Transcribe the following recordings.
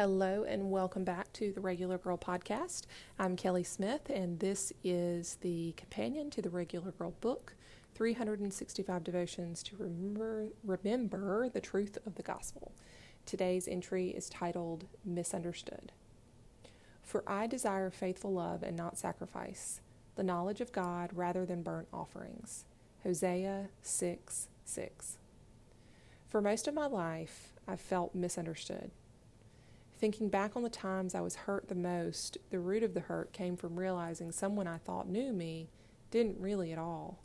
Hello, and welcome back to the Regular Girl Podcast. I'm Kelly Smith, and this is the companion to the Regular Girl book 365 Devotions to Remember, remember the Truth of the Gospel. Today's entry is titled Misunderstood. For I desire faithful love and not sacrifice, the knowledge of God rather than burnt offerings. Hosea 6 6. For most of my life, I've felt misunderstood. Thinking back on the times I was hurt the most, the root of the hurt came from realizing someone I thought knew me didn't really at all.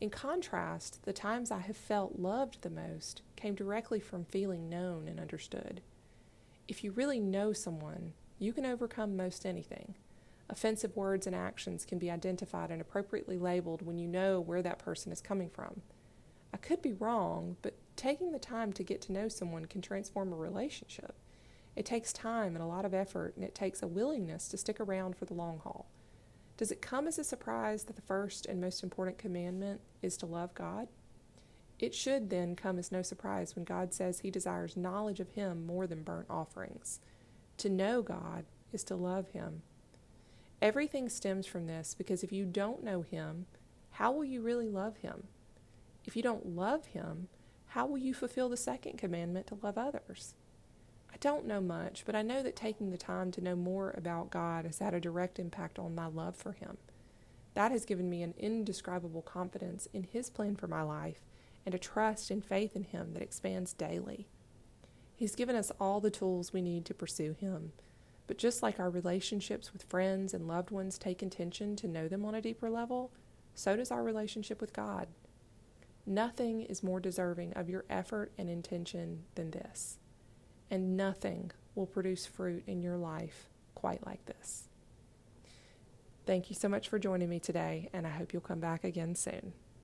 In contrast, the times I have felt loved the most came directly from feeling known and understood. If you really know someone, you can overcome most anything. Offensive words and actions can be identified and appropriately labeled when you know where that person is coming from. I could be wrong, but taking the time to get to know someone can transform a relationship. It takes time and a lot of effort, and it takes a willingness to stick around for the long haul. Does it come as a surprise that the first and most important commandment is to love God? It should then come as no surprise when God says He desires knowledge of Him more than burnt offerings. To know God is to love Him. Everything stems from this because if you don't know Him, how will you really love Him? If you don't love Him, how will you fulfill the second commandment to love others? Don't know much, but I know that taking the time to know more about God has had a direct impact on my love for Him. That has given me an indescribable confidence in His plan for my life and a trust and faith in Him that expands daily. He's given us all the tools we need to pursue Him. But just like our relationships with friends and loved ones take intention to know them on a deeper level, so does our relationship with God. Nothing is more deserving of your effort and intention than this and nothing will produce fruit in your life quite like this. Thank you so much for joining me today, and I hope you'll come back again soon.